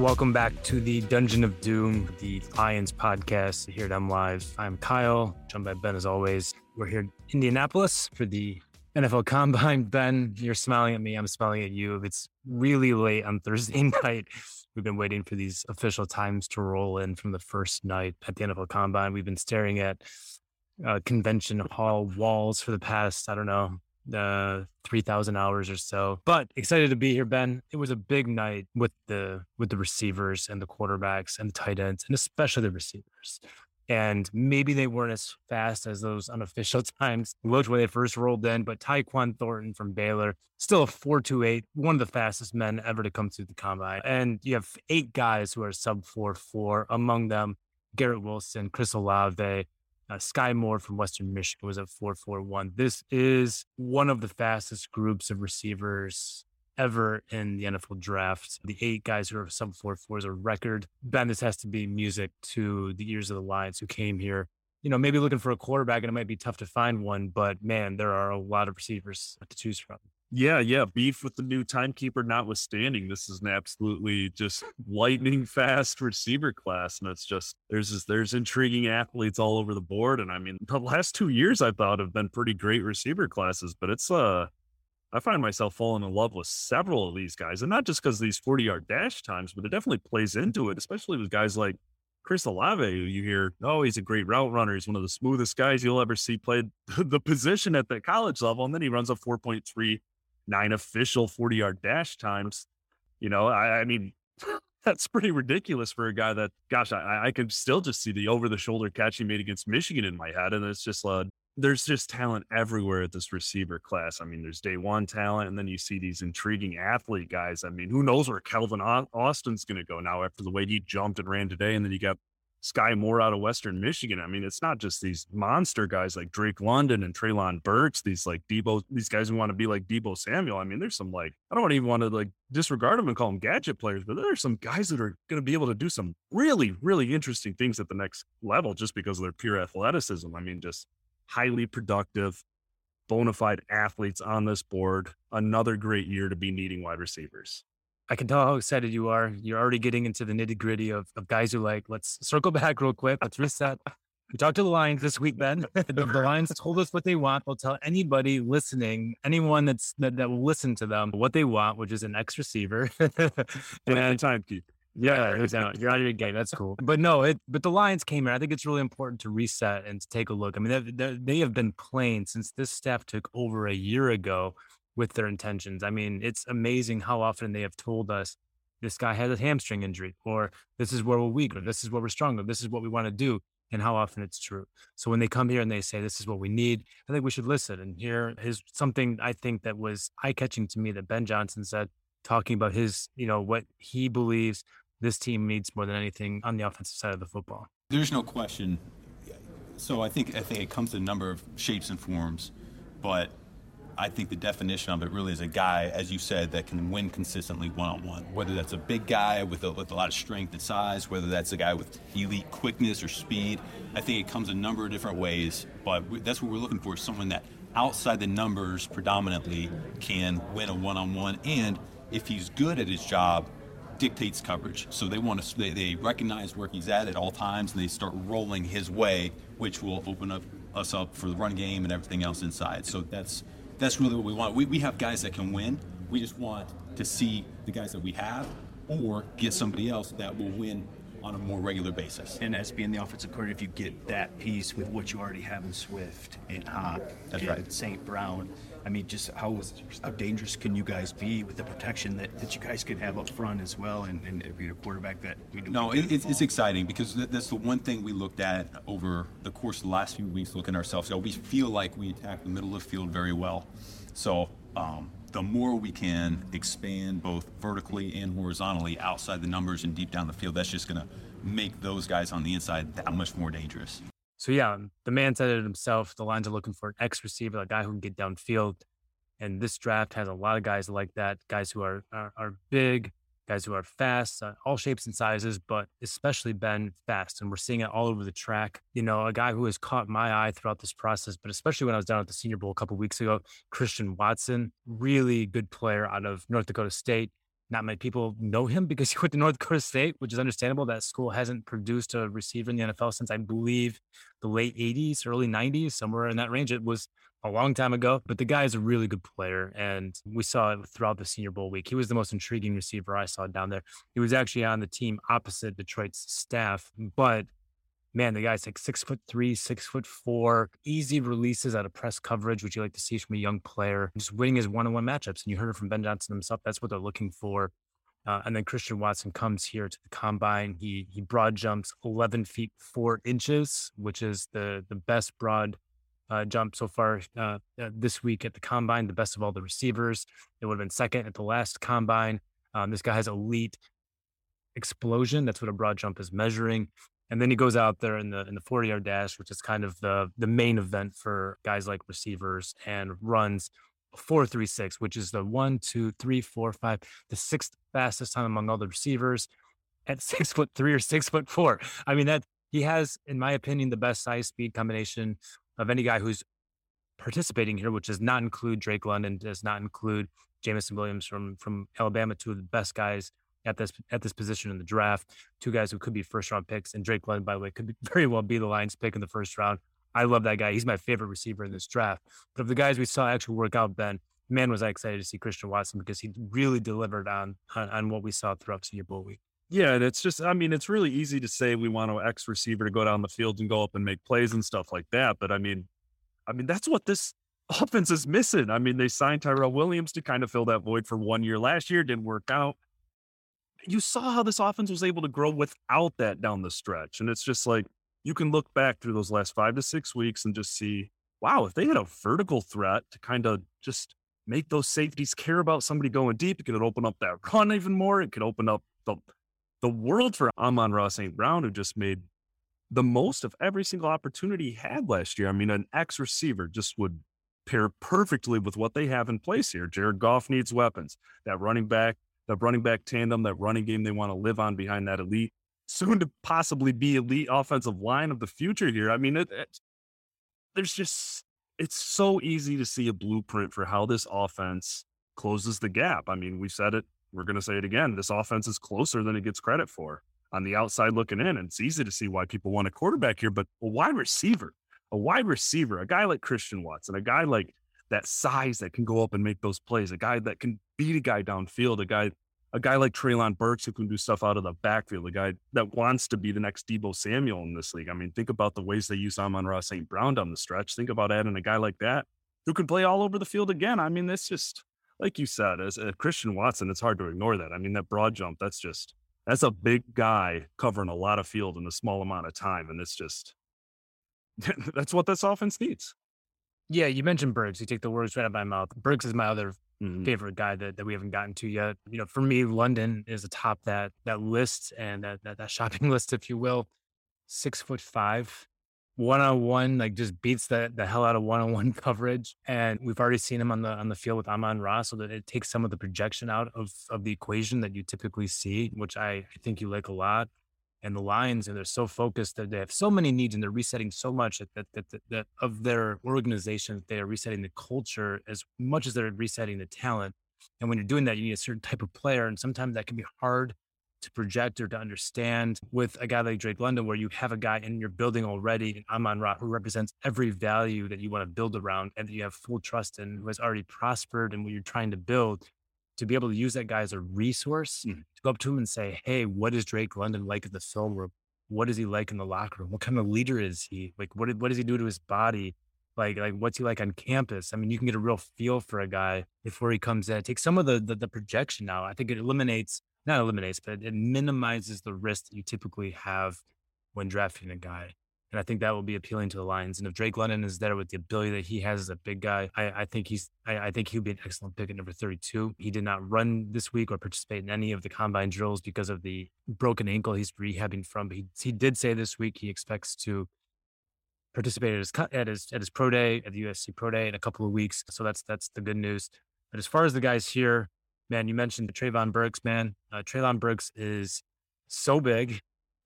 Welcome back to the Dungeon of Doom, the Lions podcast here at M Live. I'm Kyle, joined by Ben as always. We're here in Indianapolis for the NFL Combine. Ben, you're smiling at me. I'm smiling at you. It's really late on Thursday night. We've been waiting for these official times to roll in from the first night at the NFL Combine. We've been staring at uh, convention hall walls for the past, I don't know, uh, 3000 hours or so. But excited to be here ben. It was a big night with the with the receivers and the quarterbacks and the tight ends and especially the receivers. And maybe they weren't as fast as those unofficial times which when they first rolled in but Tyquan Thornton from Baylor still a 428 one of the fastest men ever to come through the combine. And you have eight guys who are sub 4-4 among them Garrett Wilson Chris Olave uh, Sky Moore from Western Michigan was at 441. This is one of the fastest groups of receivers ever in the NFL draft. The eight guys who are sub 4 is a record. Ben, this has to be music to the ears of the Lions who came here. You know, maybe looking for a quarterback, and it might be tough to find one, but man, there are a lot of receivers to choose from. Yeah, yeah. Beef with the new timekeeper notwithstanding, this is an absolutely just lightning fast receiver class. And it's just there's this, there's intriguing athletes all over the board. And I mean, the last two years I thought have been pretty great receiver classes, but it's uh I find myself falling in love with several of these guys. And not just because these 40 yard dash times, but it definitely plays into it, especially with guys like Chris Olave, who you hear, oh, he's a great route runner. He's one of the smoothest guys you'll ever see play the position at the college level. And then he runs a 4.3 nine official 40 yard dash times. You know, I, I mean, that's pretty ridiculous for a guy that, gosh, I, I can still just see the over the shoulder catch he made against Michigan in my head. And it's just, uh, there's just talent everywhere at this receiver class. I mean, there's day one talent, and then you see these intriguing athlete guys. I mean, who knows where Calvin Austin's going to go now after the way he jumped and ran today. And then you got Sky Moore out of Western Michigan. I mean, it's not just these monster guys like Drake London and Treylon Burks, these like Deebo, these guys who want to be like Deebo Samuel. I mean, there's some like, I don't even want to like disregard them and call them gadget players, but there are some guys that are going to be able to do some really, really interesting things at the next level just because of their pure athleticism. I mean, just highly productive, bona fide athletes on this board. Another great year to be needing wide receivers. I can tell how excited you are. You're already getting into the nitty gritty of, of guys who like, let's circle back real quick. Let's reset. We talked to the Lions this week, Ben. the Lions told us what they want. They'll tell anybody listening, anyone that's that, that will listen to them, what they want, which is an X receiver and timekeeper. Yeah, you're out of your game. That's cool. But no, it. But the Lions came here. I think it's really important to reset and to take a look. I mean, they they have been playing since this staff took over a year ago with their intentions. I mean, it's amazing how often they have told us this guy has a hamstring injury, or this is where we're weak, or this is where we're stronger, this is what we want to do, and how often it's true. So when they come here and they say this is what we need, I think we should listen. And here is something I think that was eye catching to me that Ben Johnson said, talking about his, you know, what he believes this team needs more than anything on the offensive side of the football. There's no question. So I think I think it comes in a number of shapes and forms, but I think the definition of it really is a guy, as you said, that can win consistently one on one. Whether that's a big guy with a, with a lot of strength and size, whether that's a guy with elite quickness or speed. I think it comes a number of different ways, but that's what we're looking for someone that outside the numbers predominantly can win a one on one. And if he's good at his job, dictates coverage. So they want to they, they recognize where he's at at all times and they start rolling his way, which will open up us up for the run game and everything else inside. So that's that's really what we want. We, we have guys that can win. We just want to see the guys that we have or get somebody else that will win on a more regular basis. And as being the offensive coordinator, if you get that piece with what you already have in Swift and Hop That's and right. St. Brown, I mean, just how how dangerous can you guys be with the protection that, that you guys can have up front as well, and, and a quarterback that we do. No, it, it's, it's exciting because that's the one thing we looked at over the course of the last few weeks, looking at ourselves. So we feel like we attack the middle of the field very well. So um, the more we can expand both vertically and horizontally outside the numbers and deep down the field, that's just going to make those guys on the inside that much more dangerous. So yeah, the man said it himself. The Lions are looking for an X receiver, a guy who can get downfield. And this draft has a lot of guys like that, guys who are are, are big, guys who are fast, uh, all shapes and sizes, but especially Ben fast. And we're seeing it all over the track. You know, a guy who has caught my eye throughout this process, but especially when I was down at the Senior Bowl a couple weeks ago, Christian Watson, really good player out of North Dakota State. Not many people know him because he went to North Dakota State, which is understandable. That school hasn't produced a receiver in the NFL since I believe the late 80s, early 90s, somewhere in that range. It was a long time ago, but the guy is a really good player. And we saw it throughout the Senior Bowl week. He was the most intriguing receiver I saw down there. He was actually on the team opposite Detroit's staff, but man, the guy's like six foot three, six foot four, easy releases out of press coverage, which you like to see from a young player, just winning his one on one matchups. And you heard it from Ben Johnson himself. That's what they're looking for. Uh, and then Christian Watson comes here to the combine. He he broad jumps 11 feet four inches, which is the the best broad uh, jump so far uh, uh, this week at the combine, the best of all the receivers. It would have been second at the last combine. Um, this guy has elite explosion. That's what a broad jump is measuring. And then he goes out there in the in the 40 yard dash, which is kind of the the main event for guys like receivers and runs four three six, which is the one, two, three, four, five, the sixth fastest time among all the receivers at six foot three or six foot four. I mean, that he has, in my opinion, the best size speed combination of any guy who's participating here, which does not include Drake London, does not include Jameson Williams from from Alabama, two of the best guys at this at this position in the draft. Two guys who could be first round picks, and Drake London, by the way, could be, very well be the Lions pick in the first round. I love that guy. He's my favorite receiver in this draft. But of the guys we saw actually work out, Ben, man, was I excited to see Christian Watson because he really delivered on on, on what we saw throughout Senior Bowl week. Yeah, and it's just, I mean, it's really easy to say we want an X receiver to go down the field and go up and make plays and stuff like that. But I mean, I mean, that's what this offense is missing. I mean, they signed Tyrell Williams to kind of fill that void for one year last year, didn't work out. You saw how this offense was able to grow without that down the stretch. And it's just like you can look back through those last five to six weeks and just see, wow, if they had a vertical threat to kind of just make those safeties care about somebody going deep, it could open up that run even more. It could open up the the world for Amon-Ra St. Brown, who just made the most of every single opportunity he had last year. I mean, an X receiver just would pair perfectly with what they have in place here. Jared Goff needs weapons. That running back, that running back tandem, that running game they want to live on behind that elite, soon to possibly be elite offensive line of the future here. I mean, it, it, there's just, it's so easy to see a blueprint for how this offense closes the gap. I mean, we said it we're going to say it again. This offense is closer than it gets credit for on the outside looking in. And it's easy to see why people want a quarterback here, but a wide receiver, a wide receiver, a guy like Christian Watson, a guy like that size that can go up and make those plays, a guy that can beat a guy downfield, a guy, a guy like Treylon Burks who can do stuff out of the backfield, a guy that wants to be the next Deebo Samuel in this league. I mean, think about the ways they use Amon-Ra St. Brown down the stretch. Think about adding a guy like that who can play all over the field again. I mean, that's just like you said, as a Christian Watson, it's hard to ignore that. I mean, that broad jump, that's just that's a big guy covering a lot of field in a small amount of time. And it's just that's what this offense needs. Yeah, you mentioned Briggs. You take the words right out of my mouth. Briggs is my other Mhm. favorite guy that, that we haven't gotten to yet. You know, for me, London is atop that that list and that that, that shopping list, if you will. Six foot five, one on one, like just beats the the hell out of one on one coverage. And we've already seen him on the on the field with Amon-Ra, so that it takes some of the projection out of of the equation that you typically see, which I, I think you like a lot. And the Lions, and they're so focused that they have so many needs, and they're resetting so much that that that, that, of their organization, that they are resetting the culture as much as they're resetting the talent. And when you're doing that, you need a certain type of player, and sometimes that can be hard to project or to understand with a guy like Drake London, where you have a guy in your building already, and Amon Ra, who represents every value that you want to build around and that you have full trust in, who has already prospered and what you're trying to build, to be able to use that guy as a resource, mm-hmm. to go up to him and say, Hey, what is Drake London like in the film room? What is he like in the locker room? What kind of leader is he? Like, what, what does he do to his body? Like, like what's he like on campus? I mean, you can get a real feel for a guy before he comes in. Take some of the, the, the projection now. I think it eliminates not eliminates, but it minimizes the risk that you typically have when drafting a guy. And I think that will be appealing to the Lions. And if Drake London is there with the ability that he has as a big guy, I, I think he's I, I, think he'll be an excellent pick at number 32. He did not run this week or participate in any of the combine drills because of the broken ankle he's rehabbing from. But he, he did say this week he expects to participate at his at his at his pro day at the USC pro day in a couple of weeks. So that's that's the good news. But as far as the guys here, man, you mentioned Treylon Burks, man. Uh, Treylon Burks is so big.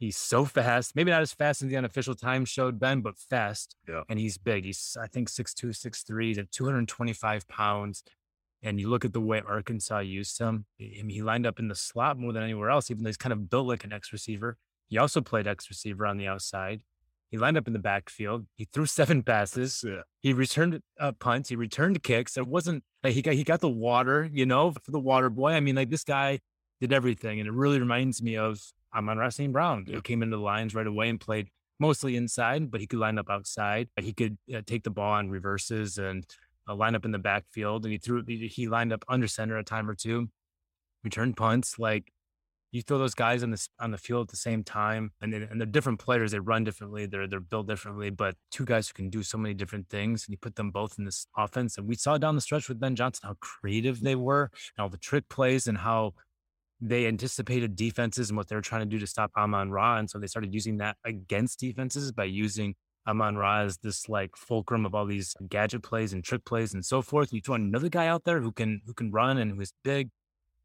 He's so fast. Maybe not as fast as the unofficial time showed Ben, but fast. Yeah. And he's big. He's, I think, 6'2, 6'3 to 225 pounds. And you look at the way Arkansas used him. I mean, he lined up in the slot more than anywhere else, even though he's kind of built like an X receiver. He also played X receiver on the outside. He lined up in the backfield. He threw seven passes. Yeah. He returned uh, punts. He returned kicks. It wasn't like he got he got the water, you know, for the water boy. I mean, like this guy did everything, and it really reminds me of Amon-Ra St. Brown, yeah. who came into the Lions right away and played mostly inside, but he could line up outside. He could uh, take the ball on reverses and uh, line up in the backfield. And he threw he lined up under center a time or two, returned punts. Like you throw those guys on the on the field at the same time, and they, and they're different players. They run differently. They're they're built differently. But two guys who can do so many different things, and you put them both in this offense. And we saw down the stretch with Ben Johnson how creative they were, and all the trick plays, and how they anticipated defenses and what they were trying to do to stop Amon Ra. And so they started using that against defenses by using Amon Ra as this like fulcrum of all these gadget plays and trick plays and so forth. And you throw another guy out there who can who can run and who is big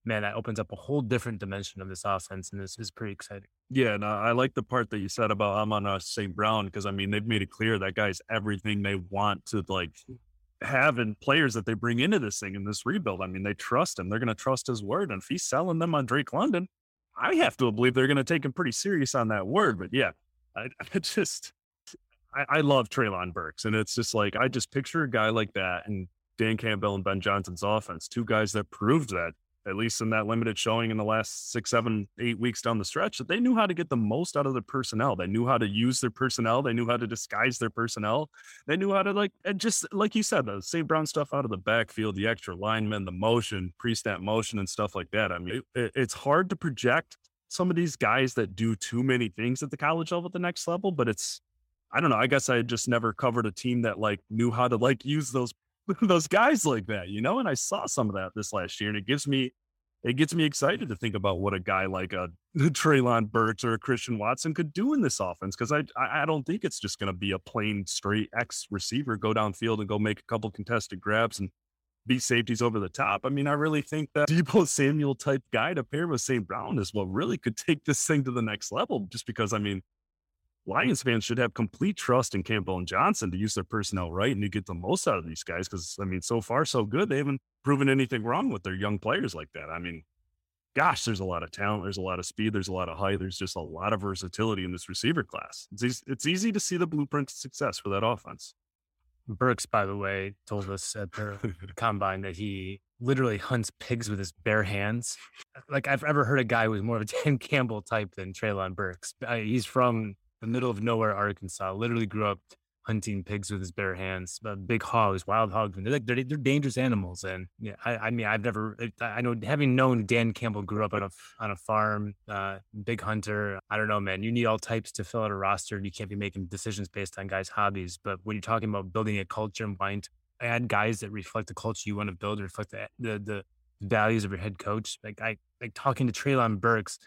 man, that opens up a whole different dimension of this offense, and this is pretty exciting. Yeah, and I like the part that you said about Amon St. Brown because I mean they've made it clear that guy's everything they want to like have in players that they bring into this thing in this rebuild. I mean they trust him; they're going to trust his word, and if he's selling them on Drake London, I have to believe they're going to take him pretty serious on that word. But yeah, I, I just I, I love Treylon Burks, and it's just like I just picture a guy like that and Dan Campbell and Ben Johnson's offense, two guys that proved that at least in that limited showing in the last six, seven, eight weeks down the stretch, that they knew how to get the most out of their personnel. They knew how to use their personnel. They knew how to disguise their personnel. They knew how to like, and just like you said, the St. Brown stuff out of the backfield, the extra linemen, the motion, pre-snap motion, and stuff like that. I mean, it, it's hard to project some of these guys that do too many things at the college level at the next level, but it's, I don't know. I guess I just never covered a team that like knew how to like use those those guys like that, you know? And I saw some of that this last year, and it gives me it gets me excited to think about what a guy like a Treylon Burks or a Christian Watson could do in this offense because I I don't think it's just going to be a plain straight X receiver go downfield and go make a couple contested grabs and beat safeties over the top. I mean, I really think that Deebo Samuel type guy to pair with St. Brown is what really could take this thing to the next level. Just because I mean, Lions fans should have complete trust in Campbell and Johnson to use their personnel right and to get the most out of these guys. Because I mean, so far so good. They haven't proven anything wrong with their young players like that. I mean, gosh, there's a lot of talent, there's a lot of speed, there's a lot of height, there's just a lot of versatility in this receiver class. It's easy, it's easy to see the blueprint to success for that offense. Burks, by the way, told us at the combine that he literally hunts pigs with his bare hands. Like I've ever heard a guy who's more of a Dan Campbell type than Treylon Burks. He's from the middle of nowhere, Arkansas. Literally grew up hunting pigs with his bare hands. But big hogs, wild hogs. They're like they're, they're dangerous animals. And yeah, I, I, mean, I've never. I know having known Dan Campbell grew up on a on a farm, uh, big hunter. I don't know, man. You need all types to fill out a roster. You can't be making decisions based on guys' hobbies. But when you're talking about building a culture and wanting to add guys that reflect the culture you want to build, reflect the the, the values of your head coach, like I like talking to Treylon Burks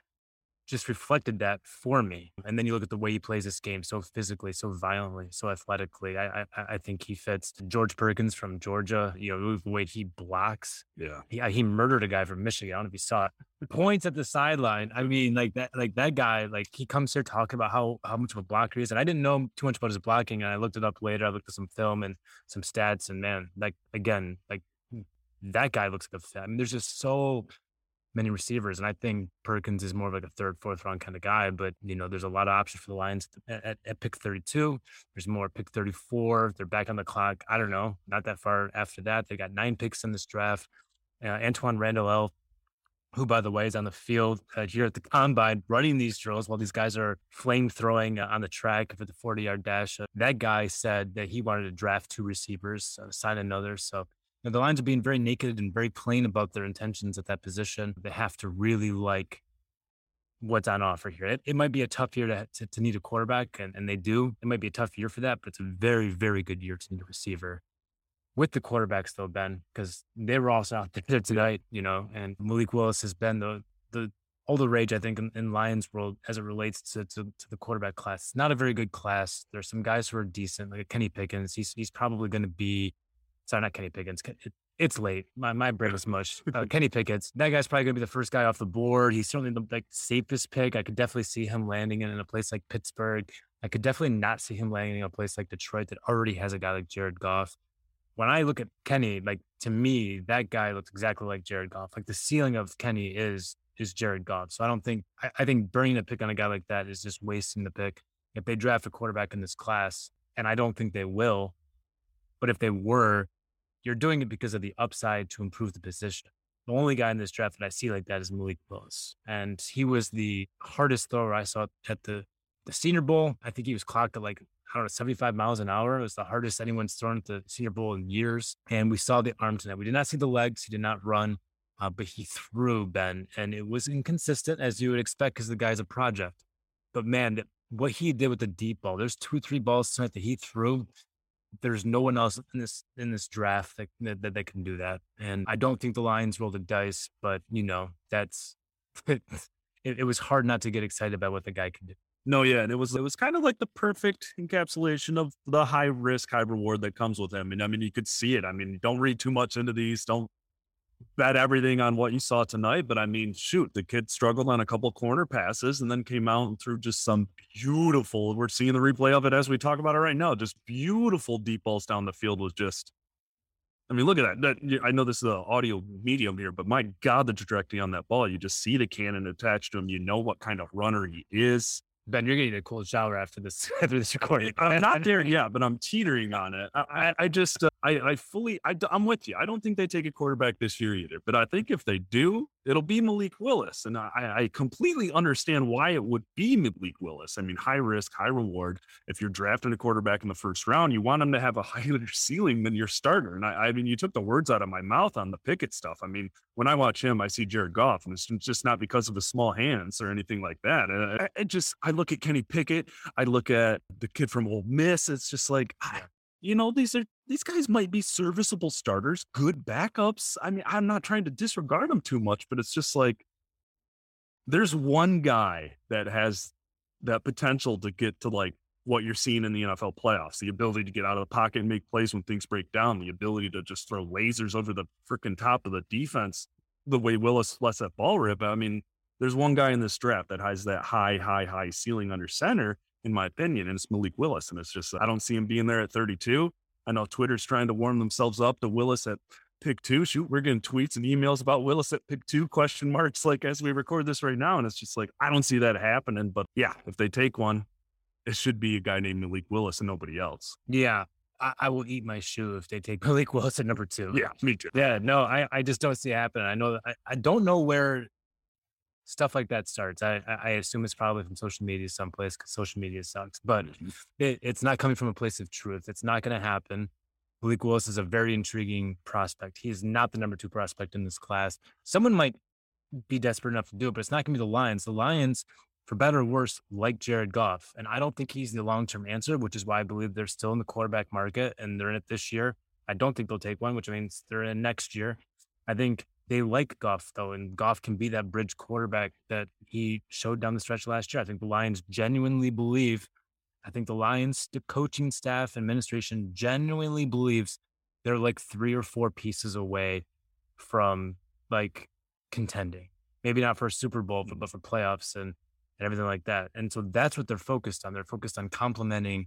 just reflected that for me. And then you look at the way he plays this game so physically, so violently, so athletically. I I, I think he fits George Pickens from Georgia. You know the way he blocks. Yeah, he he murdered a guy from Michigan. I don't know if you saw it. The points at the sideline. I mean, like that like that guy. Like he comes here talking about how how much of a blocker he is, and I didn't know too much about his blocking. And I looked it up later. I looked at some film and some stats, and man, like again, like that guy looks like a. I mean, there's just so many receivers. And I think Pickens is more of like a third, fourth round kind of guy. But, you know, there's a lot of options for the Lions at, at, at pick 32. There's more pick 34. They're back on the clock. I don't know. Not that far after that. They got nine picks in this draft. Uh, Antwaan Randle El, who, by the way, is on the field uh, here at the combine running these drills while these guys are flame throwing uh, on the track for the 40 yard dash. Uh, that guy said that he wanted to draft two receivers, uh, sign another. So now, the Lions are being very naked and very plain about their intentions at that position. They have to really like what's on offer here. It, it might be a tough year to, to, to need a quarterback, and, and they do. It might be a tough year for that, but it's a very, very good year to need a receiver. With the quarterbacks, though, Ben, because they were also out there tonight, you know, and Malik Willis has been the the all the rage, I think, in, in Lions world as it relates to, to, to the quarterback class. It's not a very good class. There's some guys who are decent, like Kenny Pickens. He's he's probably going to be sorry, not Kenny Pickens. It's late. My my brain was mush. Uh, Kenny Pickett. That guy's probably gonna be the first guy off the board. He's certainly the like safest pick. I could definitely see him landing in, in a place like Pittsburgh. I could definitely not see him landing in a place like Detroit that already has a guy like Jared Goff. When I look at Kenny, like to me, that guy looks exactly like Jared Goff. Like the ceiling of Kenny is is Jared Goff. So I don't think I, I think burning a pick on a guy like that is just wasting the pick. If they draft a quarterback in this class, and I don't think they will, but if they were, you're doing it because of the upside to improve the position. The only guy in this draft that I see like that is Malik Willis. And he was the hardest thrower I saw at the, the Senior Bowl. I think he was clocked at like, I don't know, 75 miles an hour. It was the hardest anyone's thrown at the Senior Bowl in years. And we saw the arm tonight. We did not see the legs. He did not run, uh, but he threw, Ben. And it was inconsistent, as you would expect, because the guy's a project. But man, what he did with the deep ball, there's two, three balls tonight that he threw there's no one else in this in this draft that, that, that can do that. And I don't think the Lions rolled the dice, but you know that's it, it was hard not to get excited about what the guy could do. No, yeah, and it was it was kind of like the perfect encapsulation of the high risk, high reward that comes with him. And I mean, you could see it. I mean, don't read too much into these. Don't bet everything on what you saw tonight, but I mean, shoot, the kid struggled on a couple corner passes and then came out and threw just some beautiful. We're seeing the replay of it as we talk about it right now. Just beautiful deep balls down the field was just. I mean, look at that. that I know this is an audio medium here, but my God, the trajectory on that ball, you just see the cannon attached to him. You know what kind of runner he is. Ben, you're getting a cold shower after this after this recording. I'm not there yet, but I'm teetering on it. I, I, I just uh, I, I fully I, I'm with you. I don't think they take a quarterback this year either, but I think if they do, it'll be Malik Willis, and I, I completely understand why it would be Malik Willis. I mean, high risk, high reward. If you're drafting a quarterback in the first round, you want him to have a higher ceiling than your starter. And I, I mean, you took the words out of my mouth on the Pickett stuff. I mean, when I watch him, I see Jared Goff, and it's just not because of his small hands or anything like that. I, I just I look at Kenny Pickett, I look at the kid from Ole Miss. It's just like, you know, these are these guys might be serviceable starters, good backups. I mean, I'm not trying to disregard them too much, but it's just like there's one guy that has that potential to get to like what you're seeing in the NFL playoffs, the ability to get out of the pocket and make plays when things break down, the ability to just throw lasers over the freaking top of the defense, the way Willis lets that ball rip. I mean, there's one guy in this draft that has that high, high, high ceiling under center, in my opinion, and it's Malik Willis. And it's just, I don't see him being there at 32. I know Twitter's trying to warm themselves up to Willis at pick two. Shoot, we're getting tweets and emails about Willis at pick two question marks like as we record this right now. And it's just like, I don't see that happening. But yeah, if they take one, it should be a guy named Malik Willis and nobody else. Yeah. I, I will eat my shoe if they take Malik Willis at number two. Yeah, me too. Yeah, no, I, I just don't see it happening. I know I, I don't know where stuff like that starts. I, I assume it's probably from social media someplace because social media sucks, but mm-hmm. it, it's not coming from a place of truth. It's not going to happen. Malik Willis is a very intriguing prospect. He is not the number two prospect in this class. Someone might be desperate enough to do it, but it's not going to be the Lions. The Lions, for better or worse, like Jared Goff. And I don't think he's the long term answer, which is why I believe they're still in the quarterback market and they're in it this year. I don't think they'll take one, which means they're in next year. I think they like Goff though, and Goff can be that bridge quarterback that he showed down the stretch last year. I think the Lions genuinely believe. I think the Lions, the coaching staff, administration genuinely believes they're like three or four pieces away from like contending. Maybe not for a Super Bowl, but, mm. but for playoffs and, and everything like that. And so that's what they're focused on. They're focused on complementing.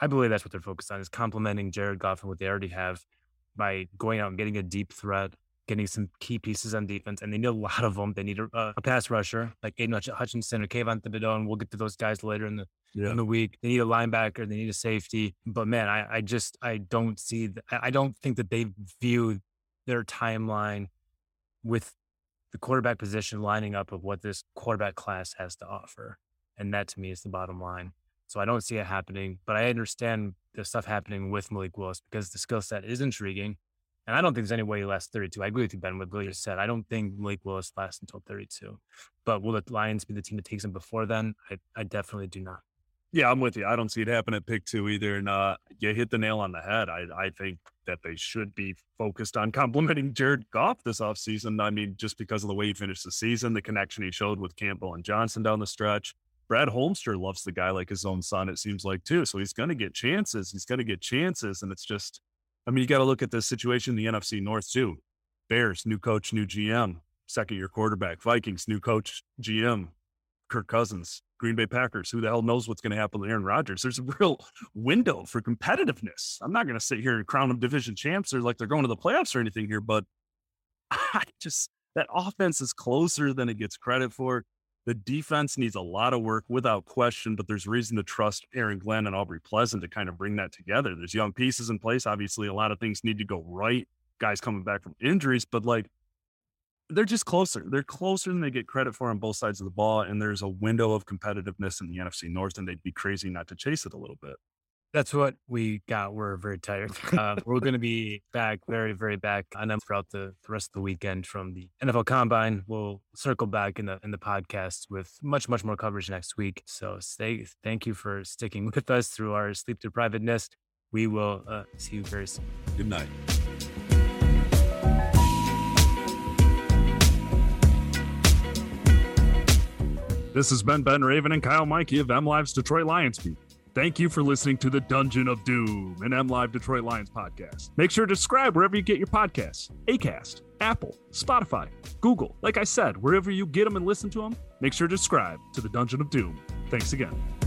I believe that's what they're focused on is complementing Jared Goff and what they already have by going out and getting a deep threat getting some key pieces on defense, and they need a lot of them. They need a, uh, a pass rusher like Aidan Hutchinson or Kayvon Thibodeaux, and we'll get to those guys later in the yeah. in the week. They need a linebacker. They need a safety. But man, I, I just I don't see. The, I don't think that they view their timeline with the quarterback position lining up of what this quarterback class has to offer, and that to me is the bottom line. So I don't see it happening, but I understand the stuff happening with Malik Willis because the skill set is intriguing. And I don't think there's any way he lasts 32. I agree with you, Ben, what Billy just said. I don't think Malik Willis lasts until 32. But will the Lions be the team that takes him before then? I, I definitely do not. Yeah, I'm with you. I don't see it happen at pick two either. And uh, you hit the nail on the head. I, I think that they should be focused on complimenting Jared Goff this offseason. I mean, just because of the way he finished the season, the connection he showed with Campbell and Johnson down the stretch. Brad Holmster loves the guy like his own son, it seems like, too. So he's going to get chances. He's going to get chances. And it's just, I mean, you got to look at the situation in the NFC North, too. Bears, new coach, new GM, second year quarterback. Vikings, new coach, GM, Kirk Cousins. Green Bay Packers, who the hell knows what's going to happen with Aaron Rodgers? There's a real window for competitiveness. I'm not going to sit here and crown them division champs or like they're going to the playoffs or anything here, but I just, that offense is closer than it gets credit for. The defense needs a lot of work without question, but there's reason to trust Aaron Glenn and Aubrey Pleasant to kind of bring that together. There's young pieces in place. Obviously, a lot of things need to go right. Guys coming back from injuries, but like they're just closer. They're closer than they get credit for on both sides of the ball. And there's a window of competitiveness in the NFC North, and they'd be crazy not to chase it a little bit. That's what we got. We're very tired. Uh, we're going to be back, very, very back on them throughout the, the rest of the weekend from the NFL Combine. We'll circle back in the in the podcast with much, much more coverage next week. So stay. Thank you for sticking with us through our sleep deprivedness. We will uh, see you very soon. Good night. This has been Ben Raven and Kyle Meinke of MLive's Detroit Lions beat. Thank you for listening to the Dungeon of Doom, an M Live Detroit Lions podcast. Make sure to subscribe wherever you get your podcasts Acast, Apple, Spotify, Google. Like I said, wherever you get them and listen to them, make sure to subscribe to the Dungeon of Doom. Thanks again.